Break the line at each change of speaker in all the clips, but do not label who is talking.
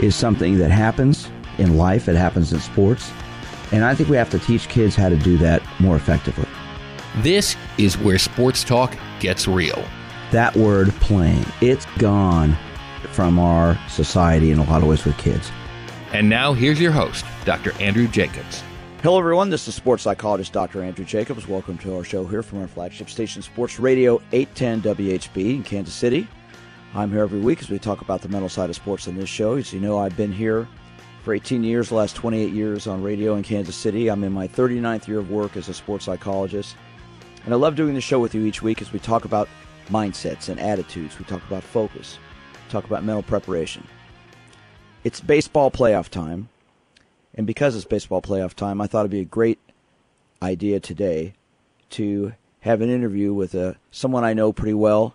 is something that happens in life, it happens in sports. And I think we have to teach kids how to do that more effectively.
This is where sports talk gets real.
That word playing, it's gone from our society in a lot of ways with kids.
And now here's your host, Dr. Andrew Jacobs.
Hello, everyone. This is sports psychologist Dr. Andrew Jacobs. Welcome to our show here from our flagship station, Sports Radio 810 WHB in Kansas City. I'm here every week as we talk about the mental side of sports on this show. As you know, I've been here for 18 years, the last 28 years on radio in Kansas City. I'm in my 39th year of work as a sports psychologist. And I love doing the show with you each week as we talk about mindsets and attitudes. We talk about focus, talk about mental preparation. It's baseball playoff time. And because it's baseball playoff time, I thought it'd be a great idea today to have an interview with uh, someone I know pretty well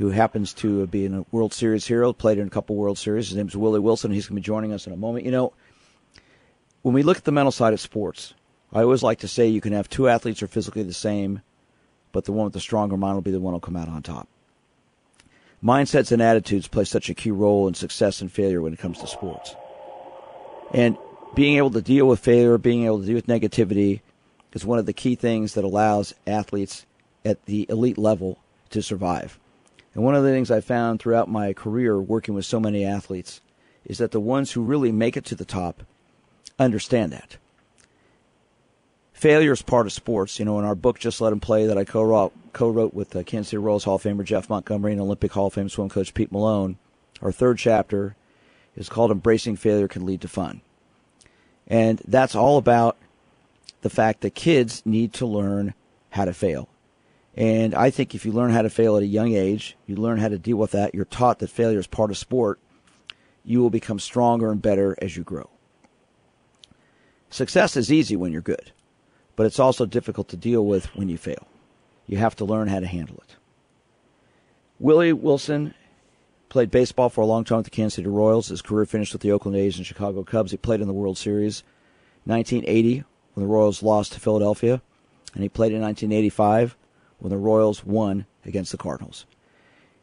who happens to be a World Series hero, played in a couple World Series. His name is Willie Wilson. He's going to be joining us in a moment. You know, when we look at the mental side of sports, I always like to say you can have two athletes who are physically the same, but the one with the stronger mind will be the one who'll come out on top. Mindsets and attitudes play such a key role in success and failure when it comes to sports. And being able to deal with failure, being able to deal with negativity is one of the key things that allows athletes at the elite level to survive. And one of the things I found throughout my career working with so many athletes is that the ones who really make it to the top understand that. Failure is part of sports. You know, in our book, Just Let Him Play, that I co-wrote, co-wrote with the Kansas City Royals Hall of Famer Jeff Montgomery and Olympic Hall of Fame swim coach Pete Malone, our third chapter is called Embracing Failure Can Lead to Fun. And that's all about the fact that kids need to learn how to fail. And I think if you learn how to fail at a young age, you learn how to deal with that, you're taught that failure is part of sport, you will become stronger and better as you grow. Success is easy when you're good, but it's also difficult to deal with when you fail. You have to learn how to handle it. Willie Wilson played baseball for a long time with the Kansas City Royals. His career finished with the Oakland A's and Chicago Cubs. He played in the World Series 1980 when the Royals lost to Philadelphia, and he played in 1985 when the Royals won against the Cardinals.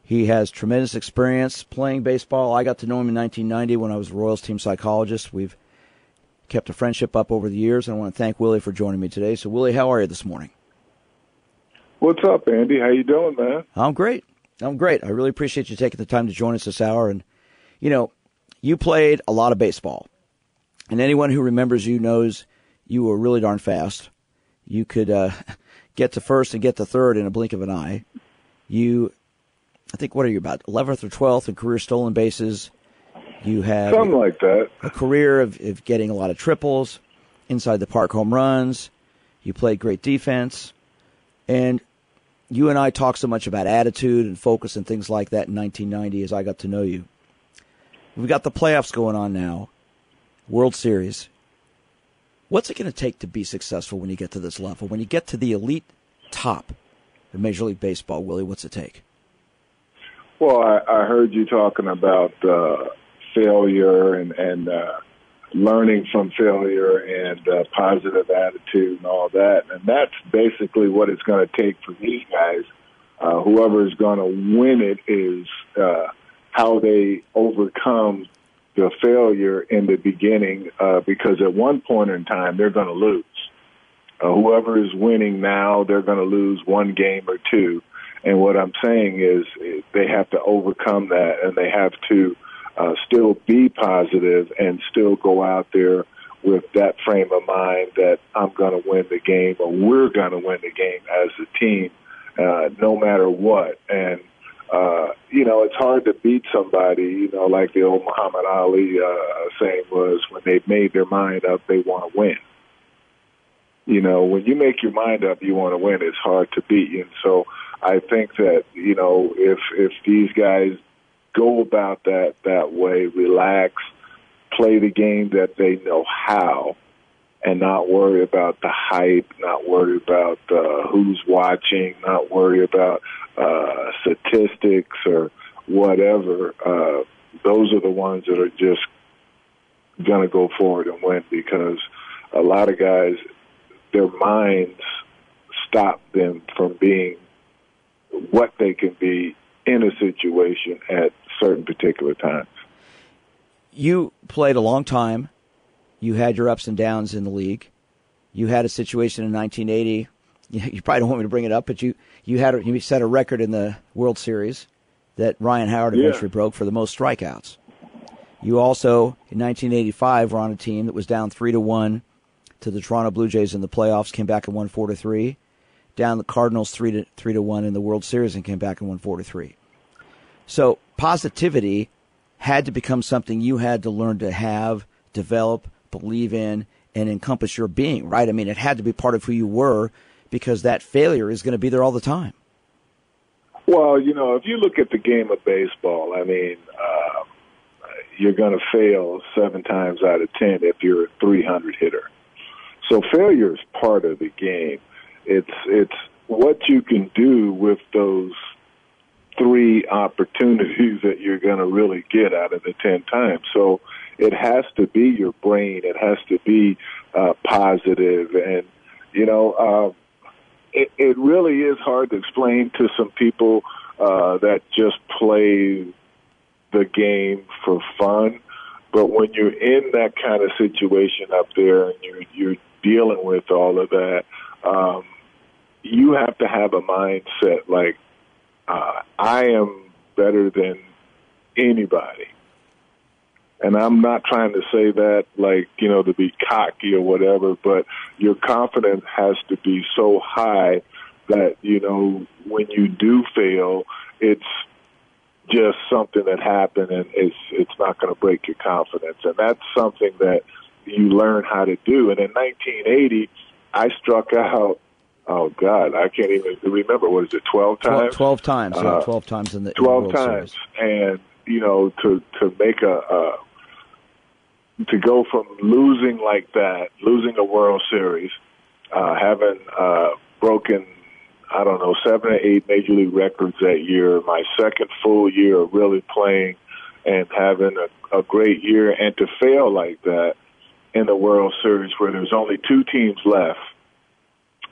He has tremendous experience playing baseball. I got to know him in 1990 when I was a Royals team psychologist. We've kept a friendship up over the years, and I want to thank Willie for joining me today. So, Willie, how are you this morning?
What's up, Andy? How you doing, man?
I'm great. I'm great. I really appreciate you taking the time to join us this hour. And, you know, you played a lot of baseball. And anyone who remembers you knows you were really darn fast. You could uh, get to first and get to third in a blink of an eye. You, I think, what are you about 11th or 12th in career stolen bases? You have
something like that.
A career of, of getting a lot of triples, inside the park home runs. You played great defense, and you and I talked so much about attitude and focus and things like that in 1990 as I got to know you. We've got the playoffs going on now, World Series. What's it going to take to be successful when you get to this level? When you get to the elite top of Major League Baseball, Willie, what's it take?
Well, I, I heard you talking about uh, failure and, and uh, learning from failure and uh, positive attitude and all that. And that's basically what it's going to take for these guys. Uh, whoever is going to win it is uh, how they overcome the failure in the beginning, uh, because at one point in time they're going to lose. Uh, whoever is winning now, they're going to lose one game or two. And what I'm saying is they have to overcome that and they have to uh, still be positive and still go out there with that frame of mind that I'm going to win the game or we're going to win the game as a team, uh, no matter what. And, uh, you know, it's hard to beat somebody, you know, like the old Muhammad Ali uh, saying was when they've made their mind up, they want to win. You know, when you make your mind up, you want to win. It's hard to beat. And so I think that, you know, if, if these guys go about that that way, relax, play the game that they know how and not worry about the hype, not worry about uh, who's watching, not worry about uh, statistics or whatever. Uh, those are the ones that are just going to go forward and win because a lot of guys, their minds stop them from being what they can be in a situation at certain particular times.
You played a long time. You had your ups and downs in the league. You had a situation in 1980. You probably don't want me to bring it up, but you you had you set a record in the World Series that Ryan Howard eventually yeah. broke for the most strikeouts. You also in 1985 were on a team that was down three to one to the Toronto Blue Jays in the playoffs, came back and won four to three. Down the Cardinals three to three to one in the World Series and came back and won four to three. So positivity had to become something you had to learn to have, develop, believe in, and encompass your being, right? I mean, it had to be part of who you were because that failure is going to be there all the time.
Well, you know, if you look at the game of baseball, I mean, uh, you're going to fail seven times out of ten if you're a 300 hitter. So failure is part of the game. It's it's what you can do with those three opportunities that you're going to really get out of the 10 times. So it has to be your brain. It has to be uh. And, you know, uh, it, it really is hard to explain to some people uh, that just play the game for fun. But when you're in that kind of situation up there and you're, you're dealing with all of that, um, you have to have a mindset like, uh, I am better than anybody. And I'm not trying to say that like, you know, to be cocky or whatever, but your confidence has to be so high that, you know, when you do fail, it's just something that happened and it's it's not going to break your confidence. And that's something that you learn how to do. And in 1980, I struck out oh God, I can't even remember. What is it? Twelve times.
Twelve, 12 times. Yeah, uh, twelve times in the
twelve
in
the times, Series. and you know to to make a. Uh, to go from losing like that, losing a World Series, uh, having uh, broken, I don't know, seven or eight major league records that year, my second full year of really playing and having a, a great year, and to fail like that in the World Series where there's only two teams left.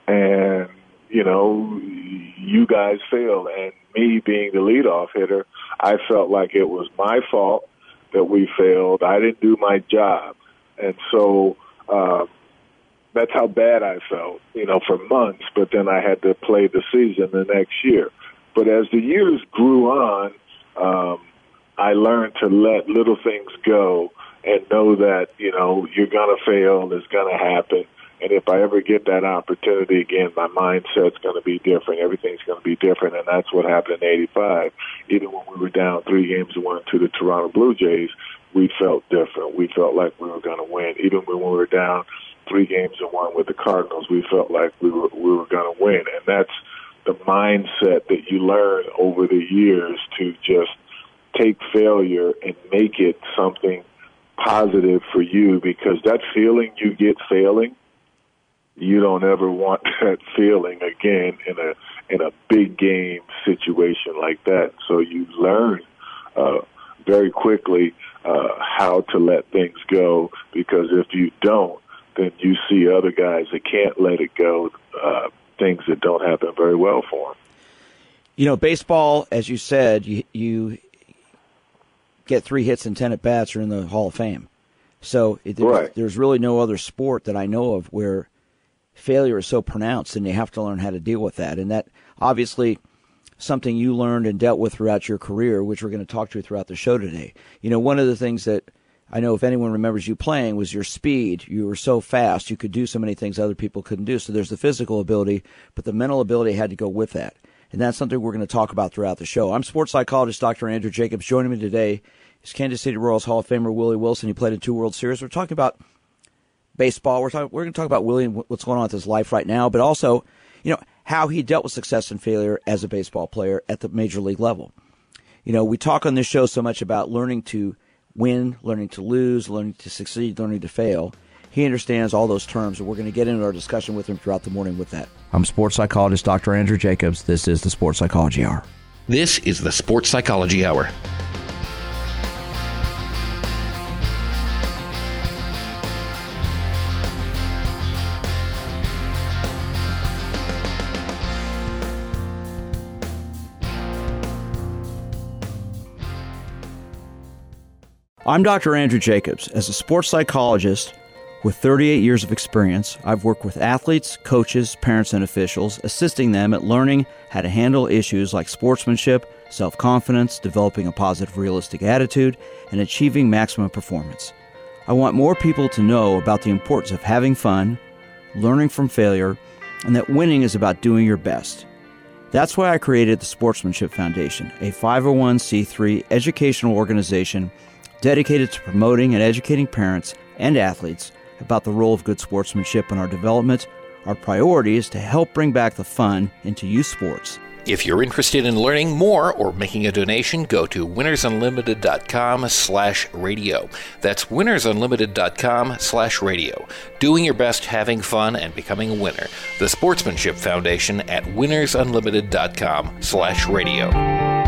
And you know, you guys failed, and me being the leadoff hitter, I felt like it was my fault that we failed. I didn't do my job, and so uh, that's how bad I felt, you know, for months. But then I had to play the season the next year. But as the years grew on, um, I learned to let little things go and know that you know you're gonna fail. It's gonna happen and if I ever get that opportunity again, my mindset's going to be different. Everything's going to be different. And that's what happened in 85. Even when we were down three games to one to the Toronto Blue Jays, we felt different. We felt like we were going to win. Even when we were down three games to one with the Cardinals, we felt like we were, we were going to win. And that's the mindset that you learn over the years to just take failure and make it something positive for you because that feeling you get failing – you don't ever want that feeling again in a in a big game situation like that. So you learn uh, very quickly uh, how to let things go because if you don't, then you see other guys that can't let it go. Uh, things that don't happen very well for them.
You know, baseball, as you said, you, you get three hits and ten at bats, are in the Hall of Fame. So it,
right.
there's really no other sport that I know of where failure is so pronounced and you have to learn how to deal with that. And that obviously something you learned and dealt with throughout your career, which we're going to talk to throughout the show today. You know, one of the things that I know if anyone remembers you playing was your speed. You were so fast. You could do so many things other people couldn't do. So there's the physical ability, but the mental ability had to go with that. And that's something we're going to talk about throughout the show. I'm sports psychologist Dr. Andrew Jacobs. Joining me today is Kansas City Royals Hall of Famer Willie Wilson. He played in two World Series. We're talking about baseball. We're talking, we're going to talk about William, what's going on with his life right now, but also, you know, how he dealt with success and failure as a baseball player at the major league level. You know, we talk on this show so much about learning to win, learning to lose, learning to succeed, learning to fail. He understands all those terms, and we're going to get into our discussion with him throughout the morning with that. I'm sports psychologist Dr. Andrew Jacobs. This is the Sports Psychology Hour.
This is the Sports Psychology Hour.
I'm Dr. Andrew Jacobs. As a sports psychologist with 38 years of experience, I've worked with athletes, coaches, parents, and officials, assisting them at learning how to handle issues like sportsmanship, self confidence, developing a positive, realistic attitude, and achieving maximum performance. I want more people to know about the importance of having fun, learning from failure, and that winning is about doing your best. That's why I created the Sportsmanship Foundation, a 501c3 educational organization dedicated to promoting and educating parents and athletes about the role of good sportsmanship in our development. Our priority is to help bring back the fun into youth sports.
If you're interested in learning more or making a donation, go to winnersunlimited.com slash radio. That's winnersunlimited.com slash radio. Doing your best, having fun, and becoming a winner. The Sportsmanship Foundation at winnersunlimited.com slash radio.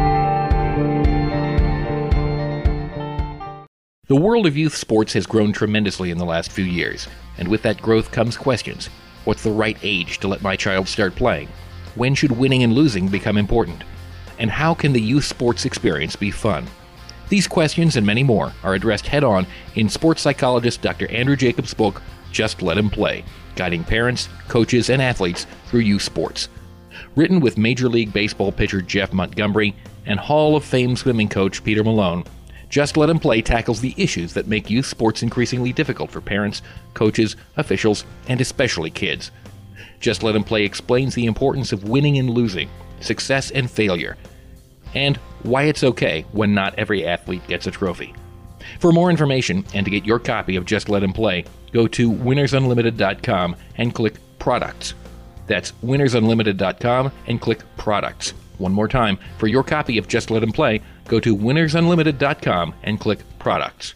The world of youth sports has grown tremendously in the last few years, and with that growth comes questions. What's the right age to let my child start playing? When should winning and losing become important? And how can the youth sports experience be fun? These questions and many more are addressed head on in sports psychologist Dr. Andrew Jacobs' book, Just Let Him Play, guiding parents, coaches, and athletes through youth sports. Written with Major League Baseball pitcher Jeff Montgomery and Hall of Fame swimming coach Peter Malone, just Let Him Play tackles the issues that make youth sports increasingly difficult for parents, coaches, officials, and especially kids. Just Let Him Play explains the importance of winning and losing, success and failure, and why it's okay when not every athlete gets a trophy. For more information and to get your copy of Just Let Him Play, go to winnersunlimited.com and click Products. That's winnersunlimited.com and click Products. One more time, for your copy of Just Let Him Play, go to winnersunlimited.com and click Products.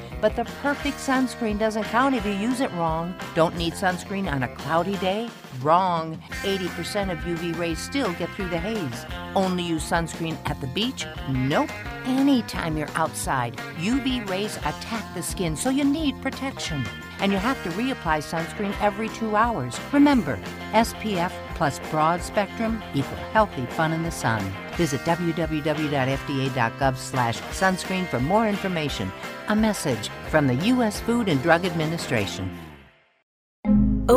But the perfect sunscreen doesn't count if you use it wrong. Don't need sunscreen on a cloudy day? Wrong. 80% of UV rays still get through the haze. Only use sunscreen at the beach? Nope. Anytime you're outside, UV rays attack the skin, so you need protection. And you have to reapply sunscreen every two hours. Remember, SPF plus broad spectrum equal healthy fun in the sun. Visit www.fda.gov slash sunscreen for more information. A message from the U.S. Food and Drug Administration.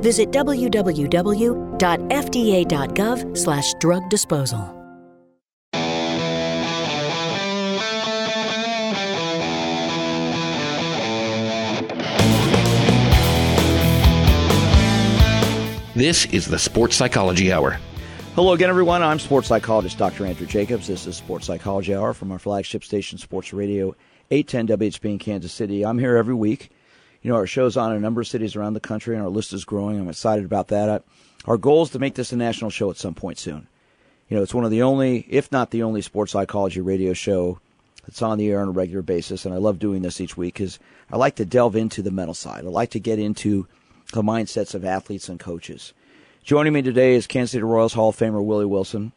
visit www.fda.gov slash drug disposal.
This is the Sports Psychology Hour.
Hello again, everyone. I'm sports psychologist Dr. Andrew Jacobs. This is Sports Psychology Hour from our flagship station, Sports Radio 810 WHB in Kansas City. I'm here every week You know, our show's on in a number of cities around the country, and our list is growing. I'm excited about that. Our goal is to make this a national show at some point soon. You know, it's one of the only, if not the only, sports psychology radio show that's on the air on a regular basis, and I love doing this each week because I like to delve into the mental side. I like to get into the mindsets of athletes and coaches. Joining me today is Kansas City Royals Hall of Famer Willie Wilson,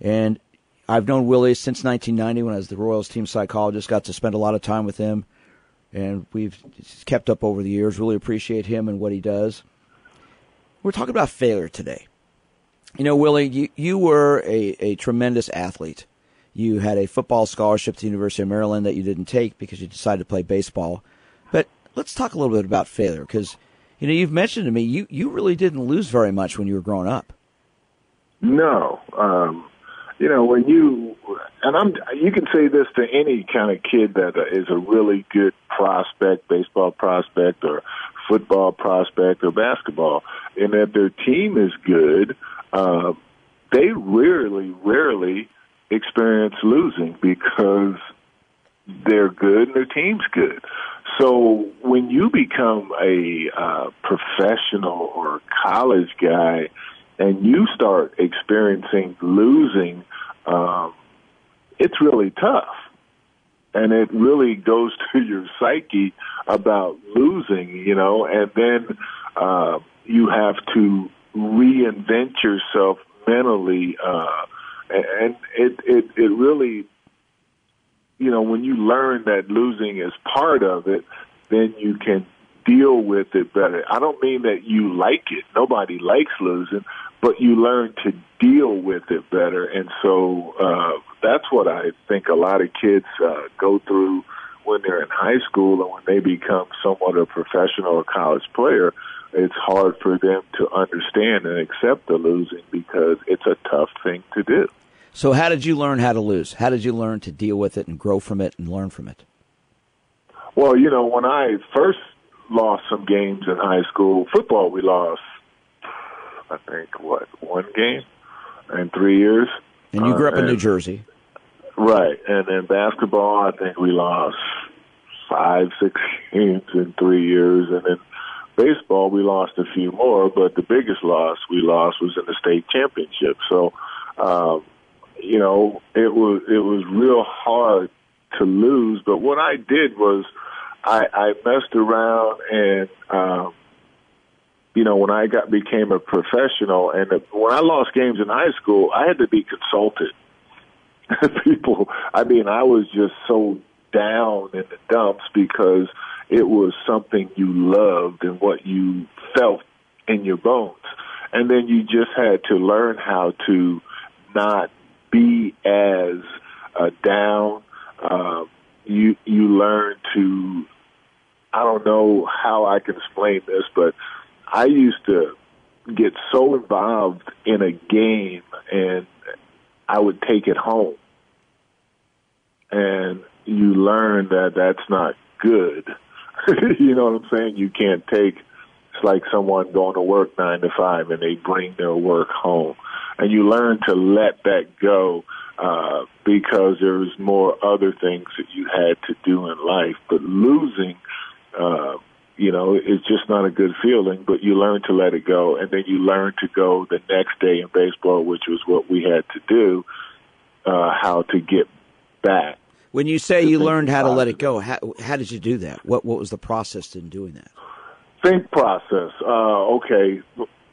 and I've known Willie since 1990 when I was the Royals team psychologist. Got to spend a lot of time with him, and we've kept up over the years. Really appreciate him and what he does. We're talking about failure today. You know, Willie, you, you were a, a tremendous athlete. You had a football scholarship to the University of Maryland that you didn't take because you decided to play baseball. But let's talk a little bit about failure because, you know, you've mentioned to me you, you really didn't lose very much when you were growing up.
No. Um, you know, when you and I'm you can say this to any kind of kid that is a really good prospect, baseball prospect or football prospect or basketball, and that their team is good, uh, they rarely, rarely experience losing because they're good and their team's good. So when you become a uh, professional or college guy and you start experiencing losing, um, it's really tough. And it really goes to your psyche about losing, you know, and then uh, you have to reinvent yourself mentally. Uh, and it, it, it really, you know, when you learn that losing is part of it, then you can deal with it better. I don't mean that you like it. Nobody likes losing, but you learn to deal with it better. And so uh, that's what I think a lot of kids uh, go through when they're in high school and when they become somewhat a professional or college player. It's hard for them to understand and accept the losing because it's a tough thing to do.
So, how did you learn how to lose? How did you learn to deal with it and grow from it and learn from it?
Well, you know, when I first lost some games in high school, football we lost I think what one game in three years.
And you grew up uh, in New Jersey,
right? And in basketball, I think we lost five, six games in three years, and in baseball we lost a few more, but the biggest loss we lost was in the state championship. So, um, you know, it was it was real hard to lose. But what I did was I, I messed around and um, you know, when I got became a professional, and when I lost games in high school, I had to be consulted. People, I mean, I was just so down in the dumps because it was something you loved and what you felt in your bones, and then you just had to learn how to not be as uh, down. Uh, you you learn to. I don't know how I can explain this, but I used to get so involved in a game and I would take it home. And you learn that that's not good. you know what I'm saying? You can't take it's like someone going to work nine to five and they bring their work home. And you learn to let that go uh, because there's more other things that you had to do in life. But losing uh, you know, it's just not a good feeling, but you learn to let it go. And then you learn to go the next day in baseball, which was what we had to do, uh, how to get back.
When you say you learned how to let it go, how, how did you do that? What, what was the process in doing that?
Think process. Uh, okay,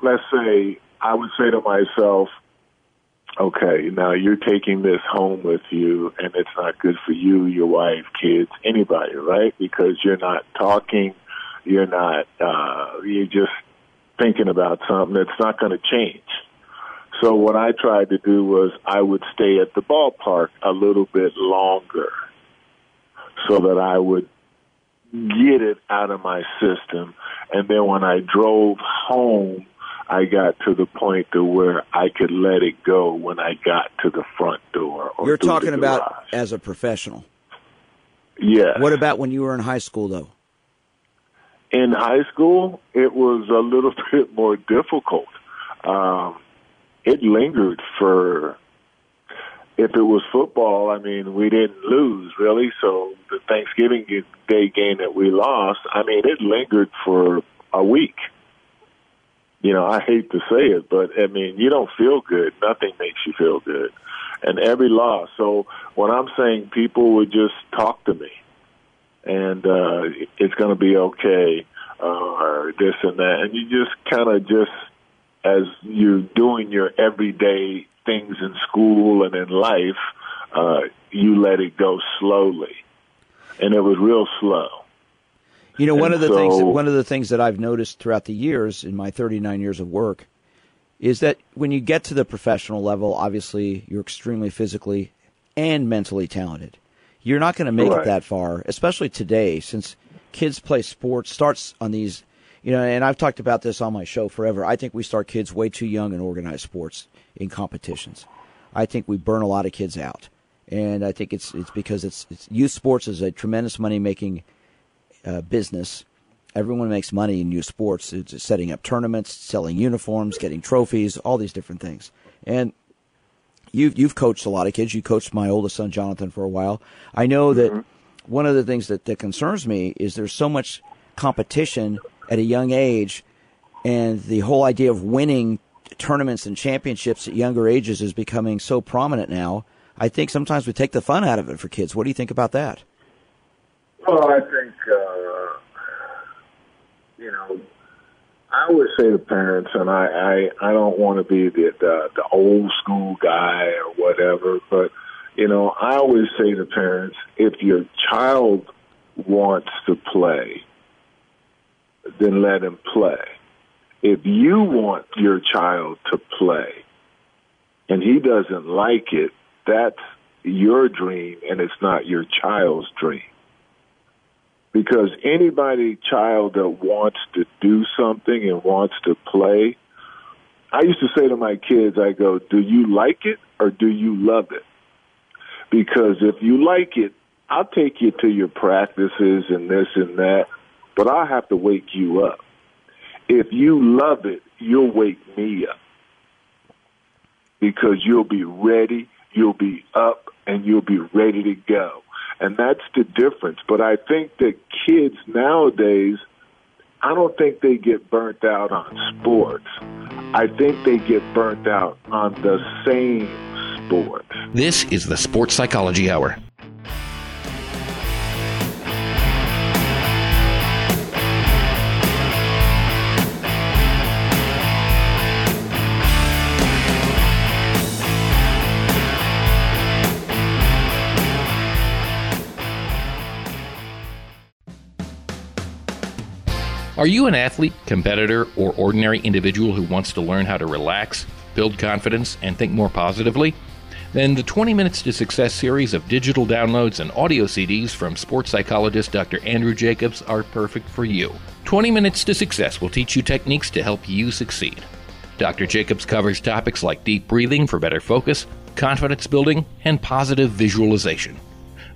let's say I would say to myself, okay, now you're taking this home with you and it's not good for you, your wife, kids, anybody, right? Because you're not talking you're not, uh, you're just thinking about something that's not going to change. So what I tried to do was I would stay at the ballpark a little bit longer so that I would get it out of my system. And then when I drove home, I got to the point to where I could let it go when I got to the front door.
You're talking about as a professional.
Yeah.
What about when you were in high school, though?
In high school, it was a little bit more difficult. Um, it lingered for if it was football, I mean, we didn't lose really. So the Thanksgiving Day game that we lost, I mean, it lingered for a week. You know, I hate to say it, but I mean, you don't feel good. Nothing makes you feel good. And every loss. So when I'm saying people would just talk to me and uh, it's going to be okay uh, or this and that. And you just kind of just, as you're doing your everyday things in school and in life, uh, you let it go slowly. And it was real slow.
You know, one and of the so, things that, one of the things that I've noticed throughout the years in my 39 years of work is that when you get to the professional level, obviously you're extremely physically and mentally talented. You're not going to make right. it that far, especially today, since kids play sports starts on these. You know, and I've talked about this on my show forever. I think we start kids way too young in organized sports in competitions. I think we burn a lot of kids out, and I think it's it's because it's, it's youth sports is a tremendous money making uh, business. Everyone makes money in youth sports. It's setting up tournaments, selling uniforms, getting trophies, all these different things. And you've you've coached a lot of kids. You coached my oldest son Jonathan for a while. I know that mm-hmm. one of the things that, that concerns me is there's so much competition at a young age, and the whole idea of winning tournaments and championships at younger ages is becoming so prominent now. I think sometimes we take the fun out of it for kids. What do you think about that?
Well, I think uh, you know I always say to parents, and I I, I don't want to be the, the the old school guy or whatever, but you know I always say to parents, if your child wants to play, then let him play. If you want your child to play, and he doesn't like it, that's your dream, and it's not your child's dream because anybody child that wants to do something and wants to play i used to say to my kids i go do you like it or do you love it? Because if you like it i'll take you to your practices and this and that but i'll have to wake you up. If you love it you'll wake me up. Because you'll be ready you'll be up and you'll be ready to go and that's the difference. But I think that kids nowadays, I don't think they get burnt out on sports. I think they get burnt out on the same sport.
This is the Sports Psychology Hour. Are you an athlete, competitor, or ordinary individual who wants to learn how to relax, build confidence, and think more positively? Then the 20 Minutes to Success series of digital downloads and audio CDs from sports psychologist Dr. Andrew Jacobs are perfect for you. 20 Minutes to Success will teach you techniques to help you succeed. Dr. Jacobs covers topics like deep breathing for better focus, confidence building, and positive visualization.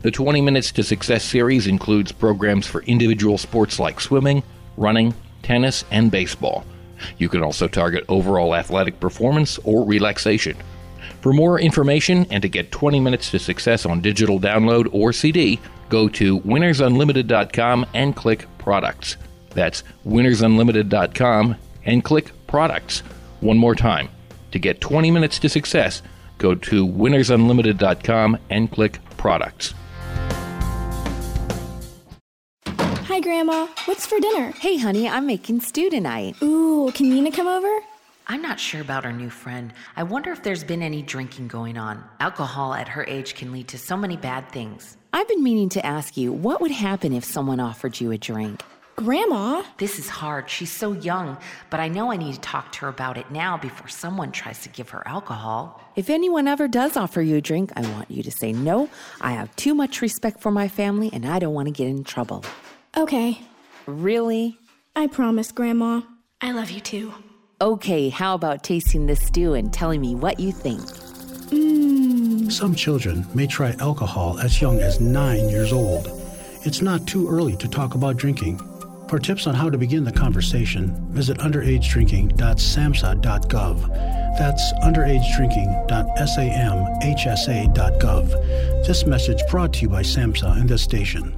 The 20 Minutes to Success series includes programs for individual sports like swimming, running, tennis, and baseball. You can also target overall athletic performance or relaxation. For more information and to get 20 minutes to success on digital download or CD, go to winnersunlimited.com and click products. That's winnersunlimited.com and click products. One more time. To get 20 minutes to success, go to winnersunlimited.com and click products.
Grandma. What's for dinner?
Hey, honey, I'm making stew tonight.
Ooh, can Nina come over?
I'm not sure about our new friend. I wonder if there's been any drinking going on. Alcohol at her age can lead to so many bad things. I've been meaning to ask you what would happen if someone offered you a drink?
Grandma?
This is hard. She's so young, but I know I need to talk to her about it now before someone tries to give her alcohol. If anyone ever does offer you a drink, I want you to say no. I have too much respect for my family and I don't want to get in trouble.
Okay.
Really?
I promise, Grandma. I love you too.
Okay, how about tasting this stew and telling me what you think?
Mmm.
Some children may try alcohol as young as nine years old. It's not too early to talk about drinking. For tips on how to begin the conversation, visit underagedrinking.samhsa.gov. That's underagedrinking.samhsa.gov. This message brought to you by SAMHSA and this station.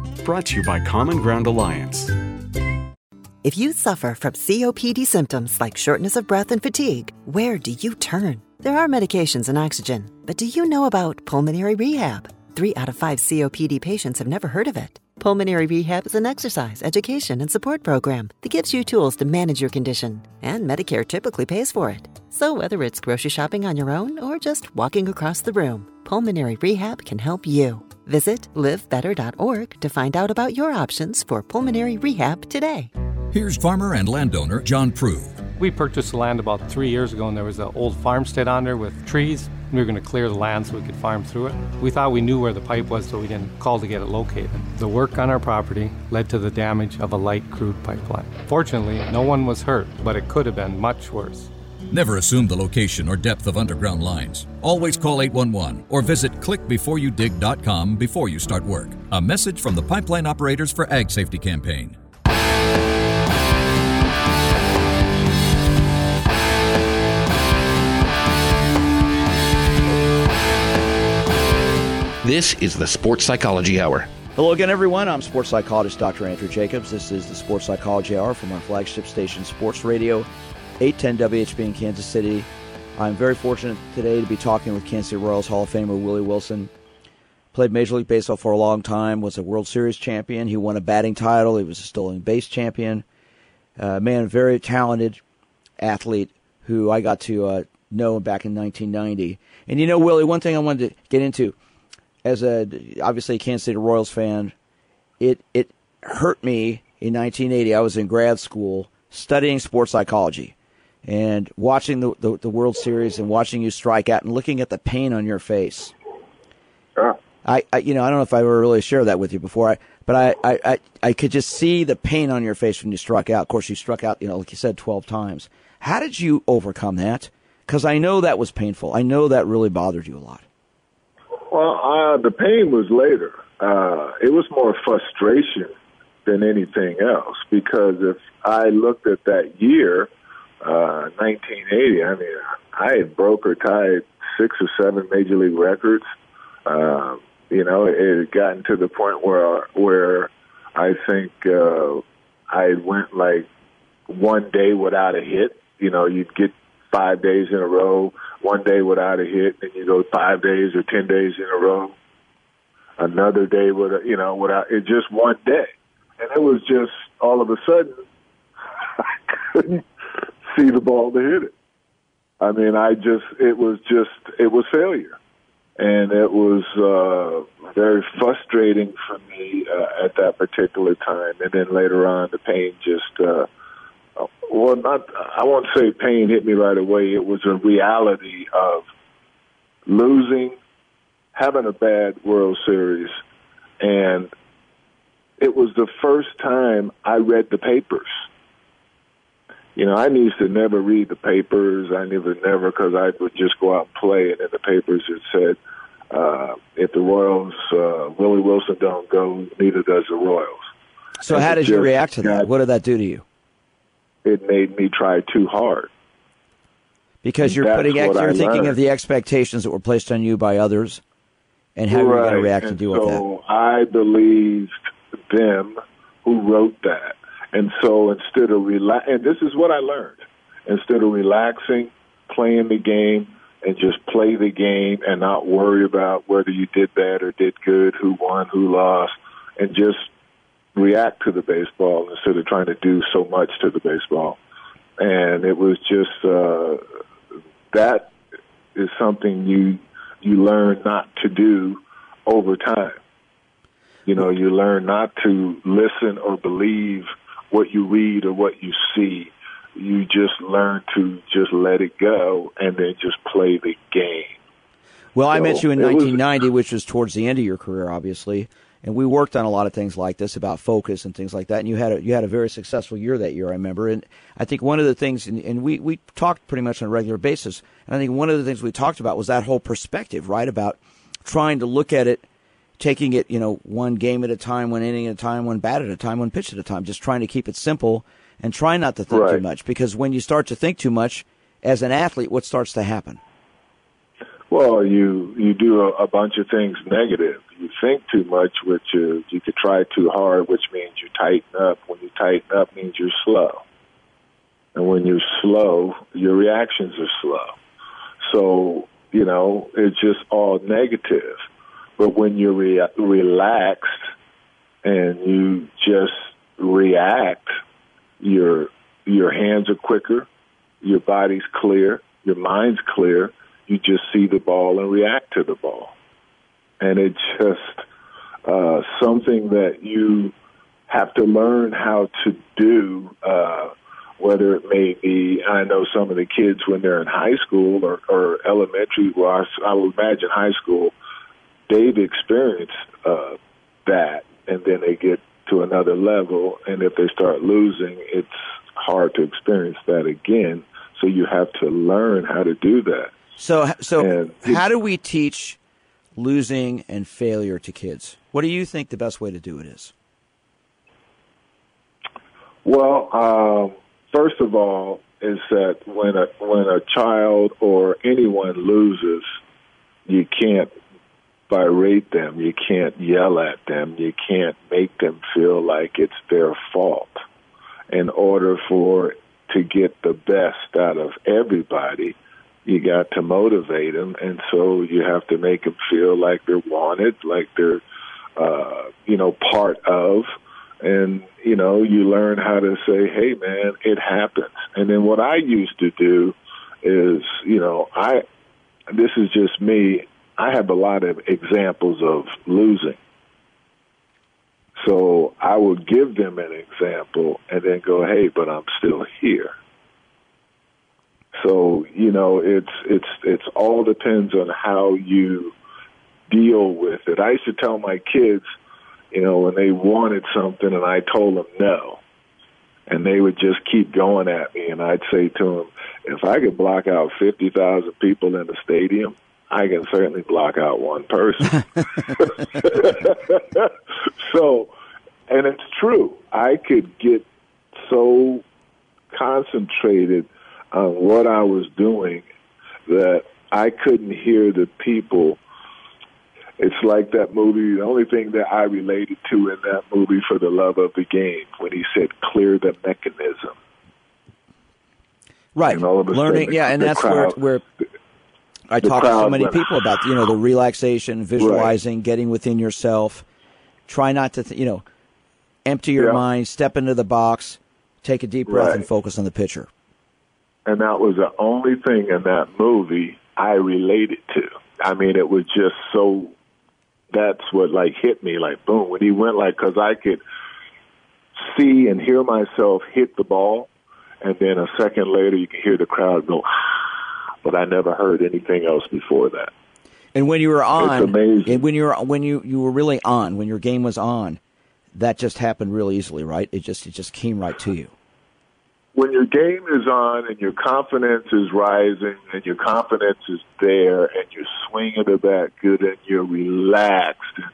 Brought to you by Common Ground Alliance.
If you suffer from COPD symptoms like shortness of breath and fatigue, where do you turn? There are medications and oxygen, but do you know about pulmonary rehab? Three out of five COPD patients have never heard of it. Pulmonary Rehab is an exercise, education, and support program that gives you tools to manage your condition, and Medicare typically pays for it. So, whether it's grocery shopping on your own or just walking across the room, Pulmonary Rehab can help you. Visit livebetter.org to find out about your options for pulmonary rehab today.
Here's farmer and landowner John Prue.
We purchased the land about three years ago, and there was an old farmstead on there with trees. We were going to clear the land so we could farm through it. We thought we knew where the pipe was, so we didn't call to get it located. The work on our property led to the damage of a light crude pipeline. Fortunately, no one was hurt, but it could have been much worse.
Never assume the location or depth of underground lines. Always call 811 or visit clickbeforeyoudig.com before you start work. A message from the Pipeline Operators for Ag Safety campaign.
This is the Sports Psychology Hour.
Hello again, everyone. I'm sports psychologist Dr. Andrew Jacobs. This is the Sports Psychology Hour from our flagship station, Sports Radio, 810 WHB in Kansas City. I'm very fortunate today to be talking with Kansas City Royals Hall of Famer Willie Wilson. Played Major League Baseball for a long time, was a World Series champion. He won a batting title. He was a stolen base champion. Uh, man, very talented athlete who I got to uh, know back in 1990. And you know, Willie, one thing I wanted to get into as a obviously a Kansas City Royals fan, it it hurt me in 1980. I was in grad school studying sports psychology and watching the, the, the World Series and watching you strike out and looking at the pain on your face.
Yeah.
I, I you know I don't know if I ever really shared that with you before. I but I, I, I, I could just see the pain on your face when you struck out. Of course, you struck out, you know, like you said, 12 times. How did you overcome that? Because I know that was painful. I know that really bothered you a lot.
Well, uh, the pain was later. Uh, it was more frustration than anything else because if I looked at that year, uh, 1980, I mean, I had broke or tied six or seven major league records. Um, you know, it had gotten to the point where where I think uh, I went like one day without a hit. You know, you'd get five days in a row, one day without a hit, then you go five days or ten days in a row. Another day with a, you know without it just one day, and it was just all of a sudden I couldn't see the ball to hit it. I mean, I just it was just it was failure, and it was uh, very frustrating for me uh, at that particular time. And then later on, the pain just. Uh, well, not I won't say pain hit me right away. It was a reality of losing, having a bad World Series, and it was the first time I read the papers. You know, I used to never read the papers. I never, never, because I would just go out and play, and in the papers it said, uh, "If the Royals, uh, Willie Wilson don't go, neither does the Royals."
So, and how did you react to that? What did that do to you?
it made me try too hard.
Because you're
That's
putting
what
you're
I
thinking
learned.
of the expectations that were placed on you by others, and how you're going to react
and
to deal
so
with that.
I believed them who wrote that, and so instead of relax, and this is what I learned: instead of relaxing, playing the game, and just play the game and not worry about whether you did bad or did good, who won, who lost, and just react to the baseball instead of trying to do so much to the baseball. And it was just uh, that is something you you learn not to do over time. You know, you learn not to listen or believe what you read or what you see. You just learn to just let it go and then just play the game.
Well, I met you in
it was-
1990, which was towards the end of your career, obviously, and we worked on a lot of things like this about focus and things like that. And you had a, you had a very successful year that year, I remember. And I think one of the things, and, and we we talked pretty much on a regular basis. And I think one of the things we talked about was that whole perspective, right, about trying to look at it, taking it, you know, one game at a time, one inning at a time, one bat at a time, one pitch at a time, just trying to keep it simple and try not to think too much. Because when you start to think too much, as an athlete, what starts to happen?
Well, you you do a, a bunch of things negative. You think too much, which is you could try too hard, which means you tighten up. When you tighten up, means you're slow, and when you're slow, your reactions are slow. So you know it's just all negative. But when you're re- relaxed and you just react, your your hands are quicker, your body's clear, your mind's clear. You just see the ball and react to the ball, and it's just uh, something that you have to learn how to do. Uh, whether it may be, I know some of the kids when they're in high school or, or elementary. Well, I, I would imagine high school. They've experienced uh, that, and then they get to another level, and if they start losing, it's hard to experience that again. So you have to learn how to do that.
So, so
And
how do we teach losing and failure to kids? What do you think the best way to do it is?
Well, um, first of all, is that when a when a child or anyone loses, you can't berate them, you can't yell at them, you can't make them feel like it's their fault. In order for to get the best out of everybody, you got to motivate them, and so you have to make them feel like they're wanted, like they're, uh, you know, part of, and you know, you learn how to say, "Hey, man, it happens." And then what I used to do is, you know, I this is just me. I have a lot of examples of losing. So I would give them an example and then go, "Hey, but I'm still here." So you know, it's it's it's all depends on how you deal with it. I used to tell my kids, you know, when they wanted something and I told them no, and they would just keep going at me, and I'd say to them, if I could block out fifty thousand people in the stadium, I can certainly block out one person. so, and it's true. I could get so concentrated on what I was doing that I couldn't hear the people. It's like that movie. The only thing that I related to in that movie, For the Love of the Game, when he said, "Clear the mechanism."
Right,
And all of a
learning.
sudden,
yeah, and that's
crowd-
where where I talk to so many people about you know the relaxation, visualizing, getting within yourself. Try not to, th- you know, empty your
Yeah.
mind, step into the box, take a deep breath,
Right.
and focus on the pitcher.
and that was the only thing in that movie I related to. I mean, it was just so. That's what like hit me like boom when he went like because I could see and hear myself hit the ball, and then a second later you can hear the crowd go, but I never heard anything else before that.
And when you were on,
amazing.
when you were when you you were really on, when your game was on, that just happened real easily, right? It just it just came right to you.
when your game is on and your confidence is rising and your confidence is there and you're swinging the bat good and you're relaxed and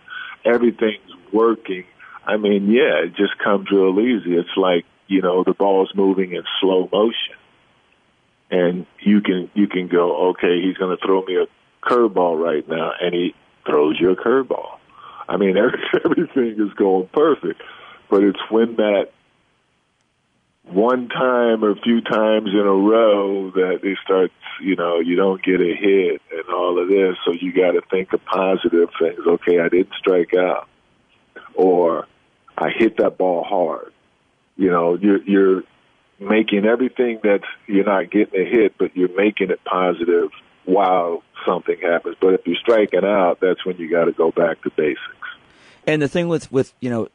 everything's working, I mean, yeah, it just comes real easy. It's like, you know, the ball's moving in slow motion. And you can you can go, okay, he's going to throw me a curveball right now, and he throws you a curveball. I mean, everything is going perfect, but it's when that one time or a few times in a row that they start, you know, you don't get a hit and all of this. So you got to think of positive things. Okay, I didn't strike out, or I hit that ball hard. You know, you're you're making everything that you're not getting a hit, but you're making it positive while something happens. But if you're striking out, that's when you got to go back to basics.
And the thing with with you know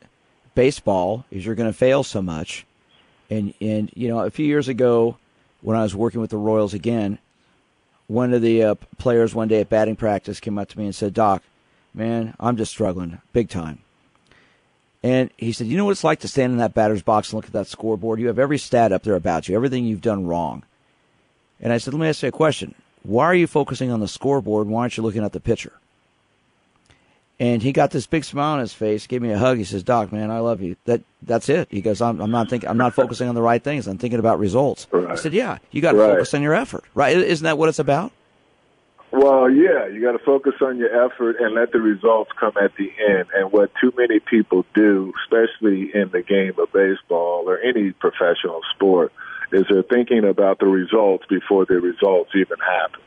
baseball is you're going to fail so much, and and you know a few years ago when I was working with the Royals again, one of the uh, players one day at batting practice came up to me and said, "Doc, man, I'm just struggling big time." And he said, You know what it's like to stand in that batter's box and look at that scoreboard? You have every stat up there about you, everything you've done wrong. And I said, Let me ask you a question. Why are you focusing on the scoreboard? Why aren't you looking at the pitcher? And he got this big smile on his face, gave me a hug. He says, "Doc, man, I love you." That that's it. He goes, "I'm, I'm not thinking. I'm not focusing on the right things. I'm thinking about results."
Right.
I said, "Yeah, you got to
Right.
focus on your effort, right? Isn't that what it's about?"
Well, yeah, you got to focus on your effort and let the results come at the end. And what too many people do, especially in the game of baseball or any professional sport, is they're thinking about the results before the results even happen.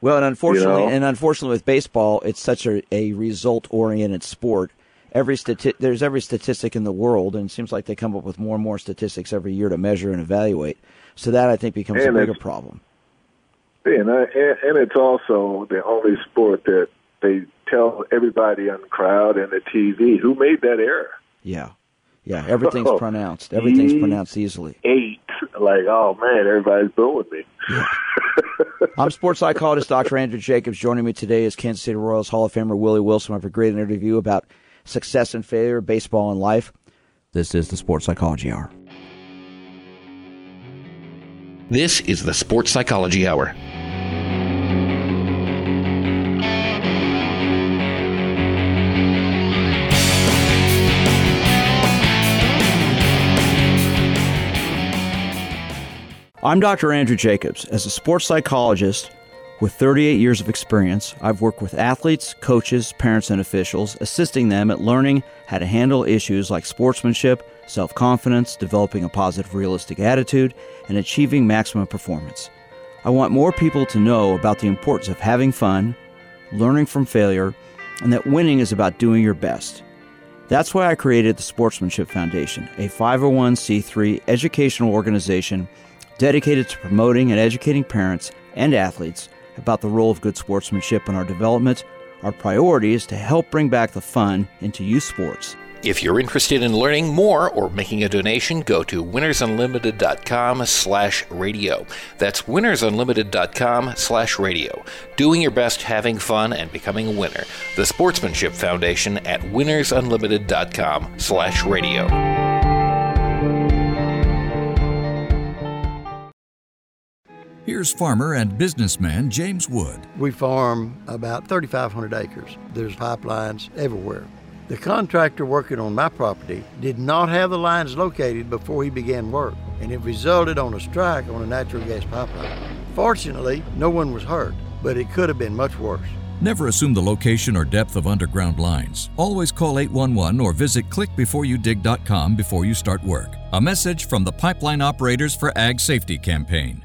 Well, and unfortunately,
You know?
and unfortunately with baseball, it's such a, a result-oriented sport. Every stati- there's every statistic in the world, and it seems like they come up with more and more statistics every year to measure and evaluate. So that I think becomes
And
a bigger problem.
And, I, and and it's also the only sport that they tell everybody on the crowd and the TV who made that error.
Yeah, yeah. Everything's
Oh,
pronounced. Everything's
he-
pronounced easily.
Eight, like oh man, everybody's booing me.
I'm sports psychologist Dr. Andrew Jacobs. Joining me today is Kansas City Royals Hall of Famer Willie Wilson. I have a great interview about success and failure, baseball and life. This is the Sports Psychology Hour.
This is the Sports Psychology Hour.
I'm Dr. Andrew Jacobs. As a sports psychologist with 38 years of experience, I've worked with athletes, coaches, parents, and officials, assisting them at learning how to handle issues like sportsmanship, self confidence, developing a positive, realistic attitude, and achieving maximum performance. I want more people to know about the importance of having fun, learning from failure, and that winning is about doing your best. That's why I created the Sportsmanship Foundation, a 501c3 educational organization dedicated to promoting and educating parents and athletes about the role of good sportsmanship in our development. Our priority is to help bring back the fun into youth sports.
If you're interested in learning more or making a donation, go to winnersunlimited.com slash radio. That's winnersunlimited.com slash radio. Doing your best, having fun, and becoming a winner. The Sportsmanship Foundation at winnersunlimited.com slash radio.
Here's farmer and businessman James Wood.
We farm about 3,500 acres. There's pipelines everywhere. The contractor working on my property did not have the lines located before he began work, and it resulted on a strike on a natural gas pipeline. Fortunately, no one was hurt, but it could have been much worse.
Never assume the location or depth of underground lines. Always call 811 or visit clickbeforeyoudig.com before you start work. A message from the Pipeline Operators for Ag Safety campaign.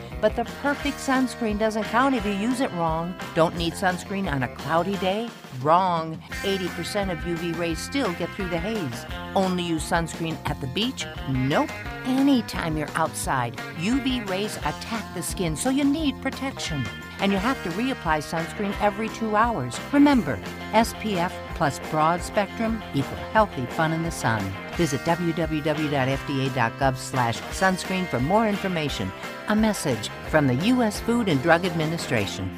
But the perfect sunscreen doesn't count if you use it wrong. Don't need sunscreen on a cloudy day? Wrong. 80% of UV rays still get through the haze. Only use sunscreen at the beach? Nope. Anytime you're outside, UV rays attack the skin, so you need protection. And you have to reapply sunscreen every two hours. Remember, SPF plus broad spectrum equal healthy fun in the sun. Visit www.fda.gov slash sunscreen for more information. A message from the U.S. Food and Drug Administration.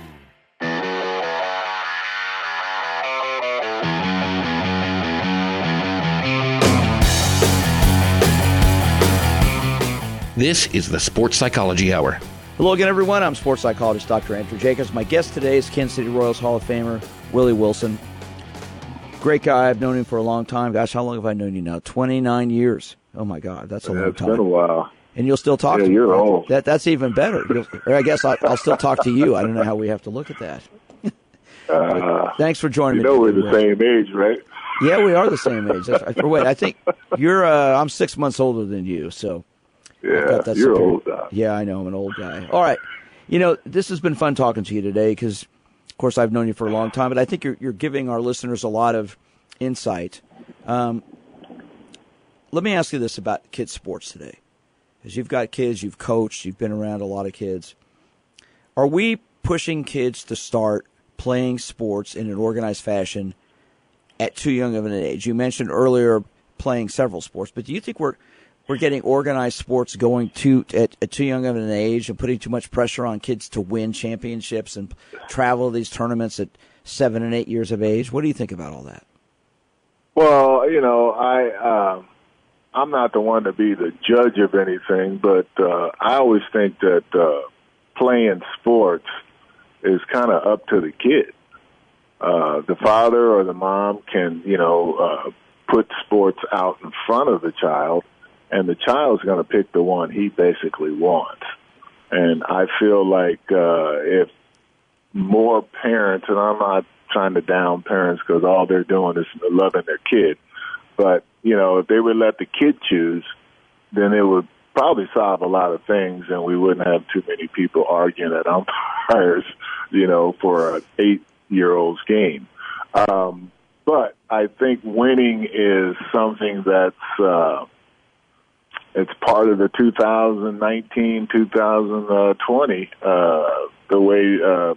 This is the Sports Psychology Hour.
Hello again, everyone. I'm sports psychologist Dr. Andrew Jacobs. My guest today is Kansas City Royals Hall of Famer Willie Wilson. Great guy. I've known him for a long time. Gosh, how long have I known you now? 29 years. Oh, my God. That's a
yeah,
long
it's
time.
been a while.
And you'll still talk
yeah,
to me.
you're old.
That, that's even better. You'll, or I guess I, I'll still talk to you. I don't know how we have to look at that.
Uh,
Thanks for joining
you
me.
know we're the
Will.
same age, right?
Yeah, we are the same age. That's, or wait, I think you're. Uh, I'm six months older than you, so I've
Yeah, you're
superior-
old. Doc.
Yeah, I know. I'm an old guy. All right, you know this has been fun talking to you today because, of course, I've known you for a long time, but I think you're you're giving our listeners a lot of insight. Um, let me ask you this about kids sports today, because you've got kids, you've coached, you've been around a lot of kids. Are we pushing kids to start playing sports in an organized fashion at too young of an age? You mentioned earlier playing several sports, but do you think we're we're getting organized sports going too at, at too young of an age and putting too much pressure on kids to win championships and travel these tournaments at seven and eight years of age? What do you think about all that?
Well, you know, I um I'm not the one to be the judge of anything, but uh, I always think that uh, playing sports is kind of up to the kid. Uh, the father or the mom can, you know, uh, put sports out in front of the child, and the child's going to pick the one he basically wants. And I feel like uh, if more parents, and I'm not trying to down parents because all they're doing is loving their kid, but you know, if they would let the kid choose, then it would probably solve a lot of things, and we wouldn't have too many people arguing at umpires, you know, for an eight-year-old's game. Um, but I think winning is something that's uh, it's part of the 2019 2020 uh, the way uh,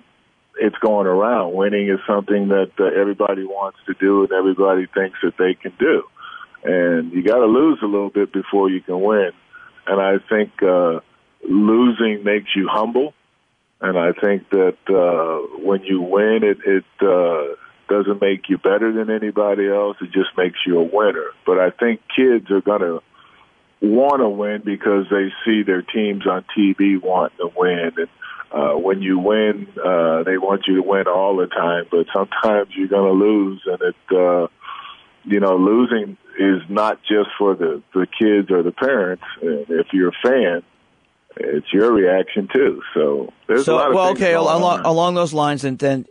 it's going around. Winning is something that uh, everybody wants to do, and everybody thinks that they can do. And you got to lose a little bit before you can win. And I think uh, losing makes you humble. And I think that uh, when you win, it, it uh, doesn't make you better than anybody else. It just makes you a winner. But I think kids are going to want to win because they see their teams on TV wanting to win. And uh, when you win, uh, they want you to win all the time. But sometimes you're going to lose, and it, uh, you know, losing is not just for the the kids or the parents. And if you're a fan, it's your reaction too. So there's a lot of
well, okay, along,
on.
along those lines, and then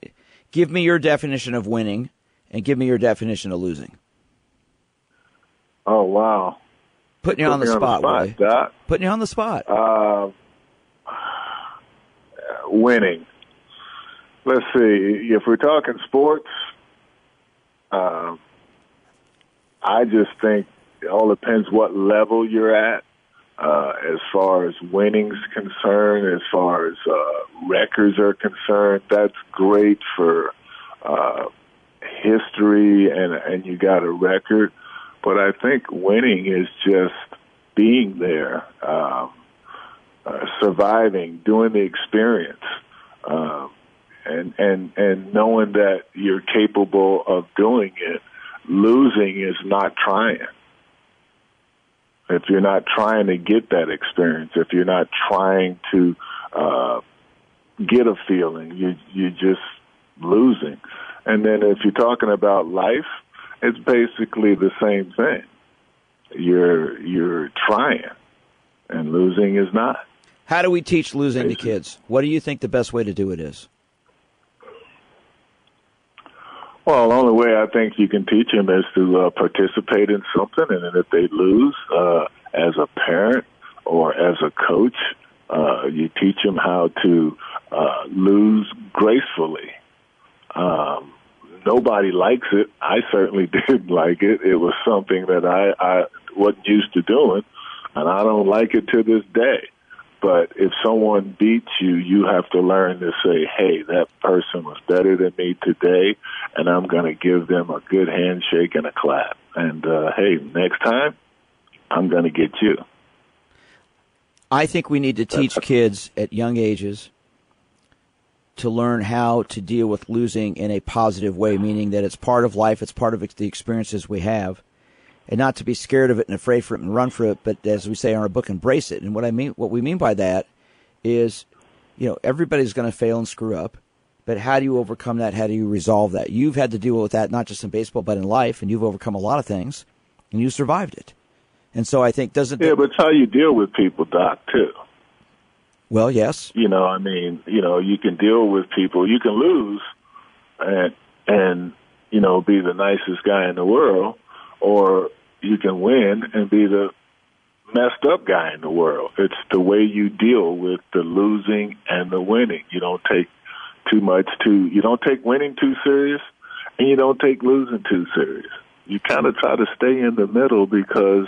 give me your definition of winning, and give me your definition of losing.
Oh wow,
Putting you
Put
on the spot.
Doc.
Putting you on the spot.
Uh, winning. Let's see. If we're talking sports, uh, I just think it all depends what level you're at. Uh, as far as winning's concerned, as far as uh, records are concerned, that's great for uh, history, and and you got a record. But I think winning is just being there, um, uh, surviving, doing the experience, um, and and and knowing that you're capable of doing it. Losing is not trying. If you're not trying to get that experience, if you're not trying to uh, get a feeling, you you just losing. And then if you're talking about life, it's basically the same thing. You're you're trying, and losing is not.
How do we teach losing to kids? What do you think the best way to do it is?
Well, the only way I think you can teach them is to uh, participate in something, and then if they lose, uh, as a parent or as a coach, uh, you teach them how to uh, lose gracefully. Um, nobody likes it. I certainly didn't like it. It was something that I, I wasn't used to doing, and I don't like it to this day. But if someone beats you, you have to learn to say, hey, that person was better than me today, and I'm going to give them a good handshake and a clap. And uh, hey, next time, I'm going to get you.
I think we need to teach kids at young ages to learn how to deal with losing in a positive way, meaning that it's part of life, it's part of the experiences we have, and not to be scared of it and afraid for it and run for it, but as we say in our book, embrace it. And what I mean, what we mean by that is, you know, everybody's going to fail and screw up, but how do you overcome that? How do you resolve that? You've had to deal with that not just in baseball but in life, and you've overcome a lot of things, and you survived it. And so I think doesn't
yeah, but it's how you deal with people, Doc, too.
Well, yes.
You know, I mean, you know, you can deal with people. You can lose, and and you know, be the nicest guy in the world, or you can win and be the messed up guy in the world. It's the way you deal with the losing and the winning. You don't take too much too. You don't take winning too serious, and you don't take losing too serious. You kind of try to stay in the middle because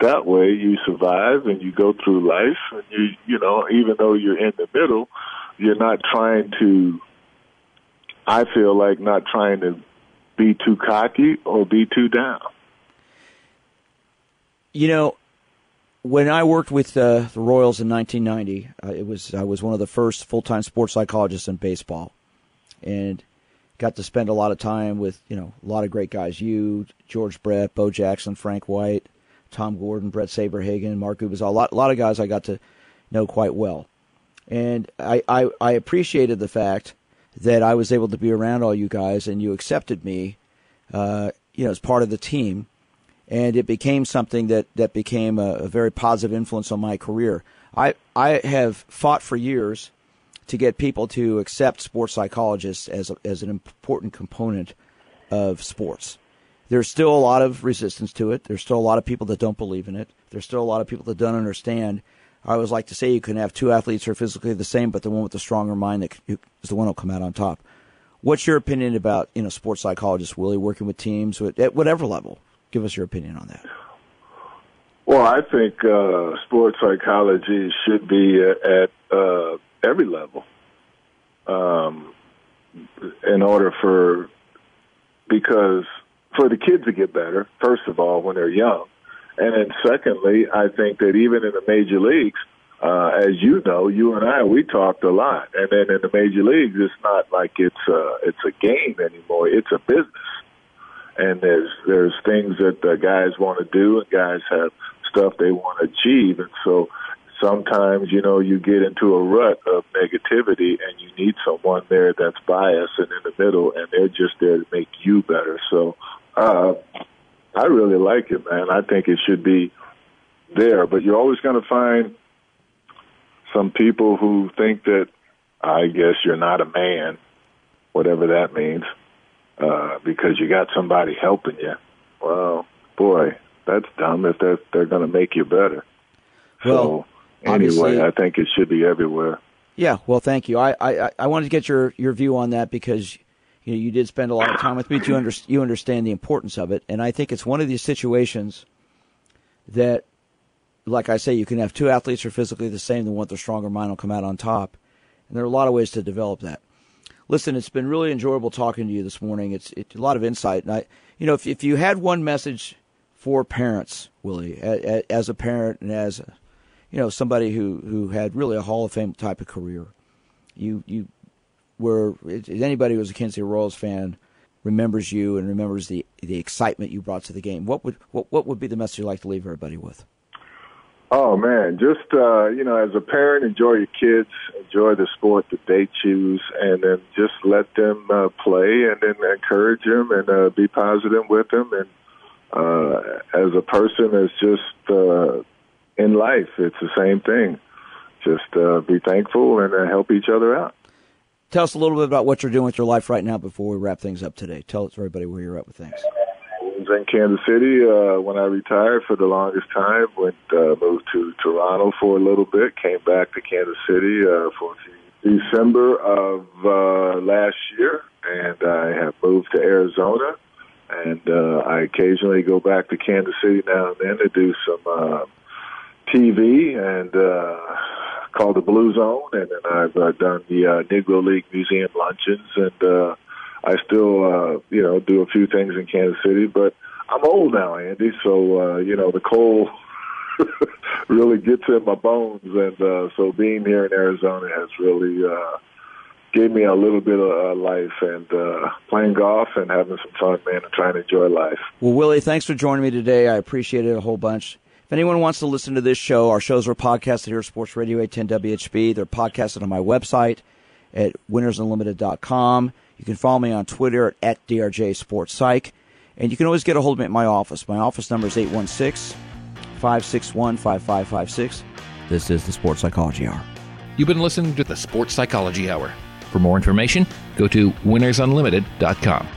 that way you survive and you go through life and you you know even though you're in the middle you're not trying to i feel like not trying to be too cocky or be too down.
You know when i worked with uh, the royals in 1990 uh, it was i was one of the first full-time sports psychologists in baseball and got to spend a lot of time with you know a lot of great guys you george brett bo jackson frank white Tom Gordon, Bret Saberhagen, Mark Gubicza, a lot, a lot of guys I got to know quite well. And I, I, I appreciated the fact that I was able to be around all you guys and you accepted me, uh, you know, as part of the team. And it became something that, that became a, a very positive influence on my career. I, I have fought for years to get people to accept sports psychologists as, a, as an important component of sports. There's still a lot of resistance to it. There's still a lot of people that don't believe in it. There's still a lot of people that don't understand. I always like to say you can have two athletes who are physically the same, but the one with the stronger mind that is the one who'll come out on top. What's your opinion about you know sports psychologists, Willie, working with teams at whatever level? Give us your opinion on that.
Well, I think uh, sports psychology should be at, uh, every level. Um, in order for because for the kids to get better, first of all, when they're young. And then secondly, I think that even in the major leagues, uh, as you know, you and I, we talked a lot. And then in the major leagues, it's not like it's a, it's a game anymore. It's a business. And there's, there's things that the guys want to do and guys have stuff they want to achieve. And so sometimes, you know, you get into a rut of negativity and you need someone there that's biased and in the middle and they're just there to make you better. So, uh, I really like it, man. I think it should be there, but you're always going to find some people who think that I guess you're not a man, whatever that means, uh, because you got somebody helping you. Well, boy, that's dumb if they're they're going to make you better.
Well,
so anyway, I think it should be everywhere.
Yeah, well, thank you. I, I I wanted to get your your view on that because you know, you did spend a lot of time with me. You, under, you understand the importance of it, and I think it's one of these situations that, like I say, you can have two athletes who are physically the same. The one with the stronger mind will come out on top, and there are a lot of ways to develop that. Listen, it's been really enjoyable talking to you this morning. It's, it's a lot of insight, and I, you know, if if you had one message for parents, Willie, as a parent and as, you know, somebody who who had really a Hall of Fame type of career, you you where anybody who's a Kansas City Royals fan remembers you and remembers the the excitement you brought to the game. What would what what would be the message you'd like to leave everybody with?
Oh man, just uh, you know, as a parent, enjoy your kids, enjoy the sport that they choose, and then just let them uh, play, and then encourage them and uh, be positive with them. And uh, as a person, it's just uh, in life, it's the same thing. Just uh, be thankful and uh, help each other out.
Tell us a little bit about what you're doing with your life right now before we wrap things up today. Tell us, everybody where you're at with things.
I was in Kansas City uh, when I retired for the longest time. Went uh, moved to Toronto for a little bit. Came back to Kansas City uh, for December of uh, last year, and I have moved to Arizona. And uh, I occasionally go back to Kansas City now and then to do some uh, TV and uh, called the Blue Zone, and then I've uh, done the uh, Negro League Museum luncheons, and uh, I still, uh, you know, do a few things in Kansas City. But I'm old now, Andy, so uh, you know the cold really gets in my bones, and uh, so being here in Arizona has really. Uh, gave me a little bit of uh, life and uh, playing golf and having some fun, man, and trying to enjoy life.
Well, Willie, thanks for joining me today. I appreciate it a whole bunch. If anyone wants to listen to this show, our shows are podcasted here at Sports Radio 810 WHB. They're podcasted on my website at winnersunlimited.com. You can follow me on Twitter at, at DRJ Sports Psych. And you can always get a hold of me at my office. My office number is 816 561 5556. This is the Sports Psychology Hour.
You've been listening to the Sports Psychology Hour. For more information, go to winnersunlimited.com.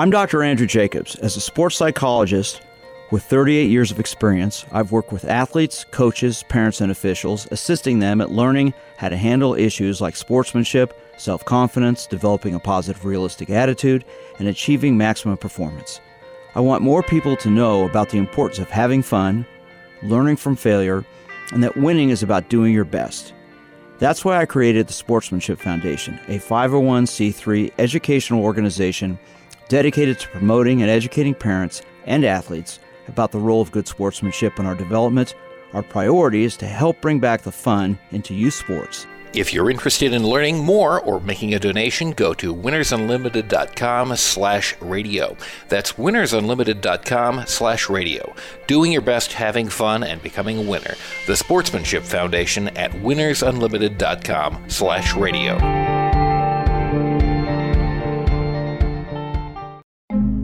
I'm Dr. Andrew Jacobs. As a sports psychologist with 38 years of experience, I've worked with athletes, coaches, parents, and officials, assisting them at learning how to handle issues like sportsmanship, self confidence, developing a positive, realistic attitude, and achieving maximum performance. I want more people to know about the importance of having fun, learning from failure, and that winning is about doing your best. That's why I created the Sportsmanship Foundation, a 501c3 educational organization dedicated to promoting and educating parents and athletes about the role of good sportsmanship in our development. Our priority is to help bring back the fun into youth sports.
If you're interested in learning more or making a donation, go to winnersunlimited.com slash radio. That's winnersunlimited.com slash radio. Doing your best, having fun, and becoming a winner. The Sportsmanship Foundation at winnersunlimited.com slash radio.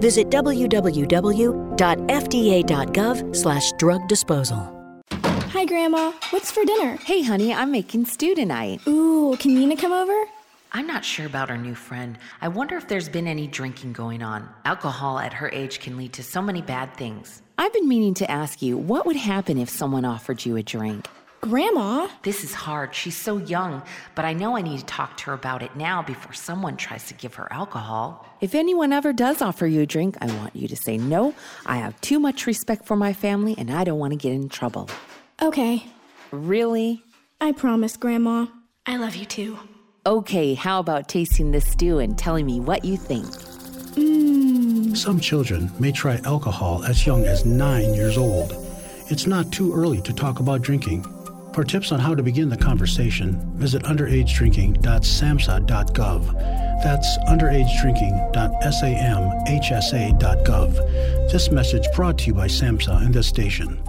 visit www.fda.gov slash drug disposal.
Hi, Grandma. What's for dinner?
Hey, honey, I'm making stew tonight.
Ooh, can Nina come over?
I'm not sure about our new friend. I wonder if there's been any drinking going on. Alcohol at her age can lead to so many bad things.
I've been meaning to ask you what would happen if someone offered you a drink?
Grandma?
This is hard. She's so young, but I know I need to talk to her about it now before someone tries to give her alcohol.
If anyone ever does offer you a drink, I want you to say no. I have too much respect for my family and I don't want to get in trouble.
Okay.
Really?
I promise, Grandma. I love you too.
Okay, how about tasting this stew and telling me what you think?
Mmm.
Some children may try alcohol as young as nine years old. It's not too early to talk about drinking. For tips on how to begin the conversation, visit underagedrinking.samhsa.gov. That's underagedrinking.samhsa.gov. This message brought to you by SAMHSA and this station.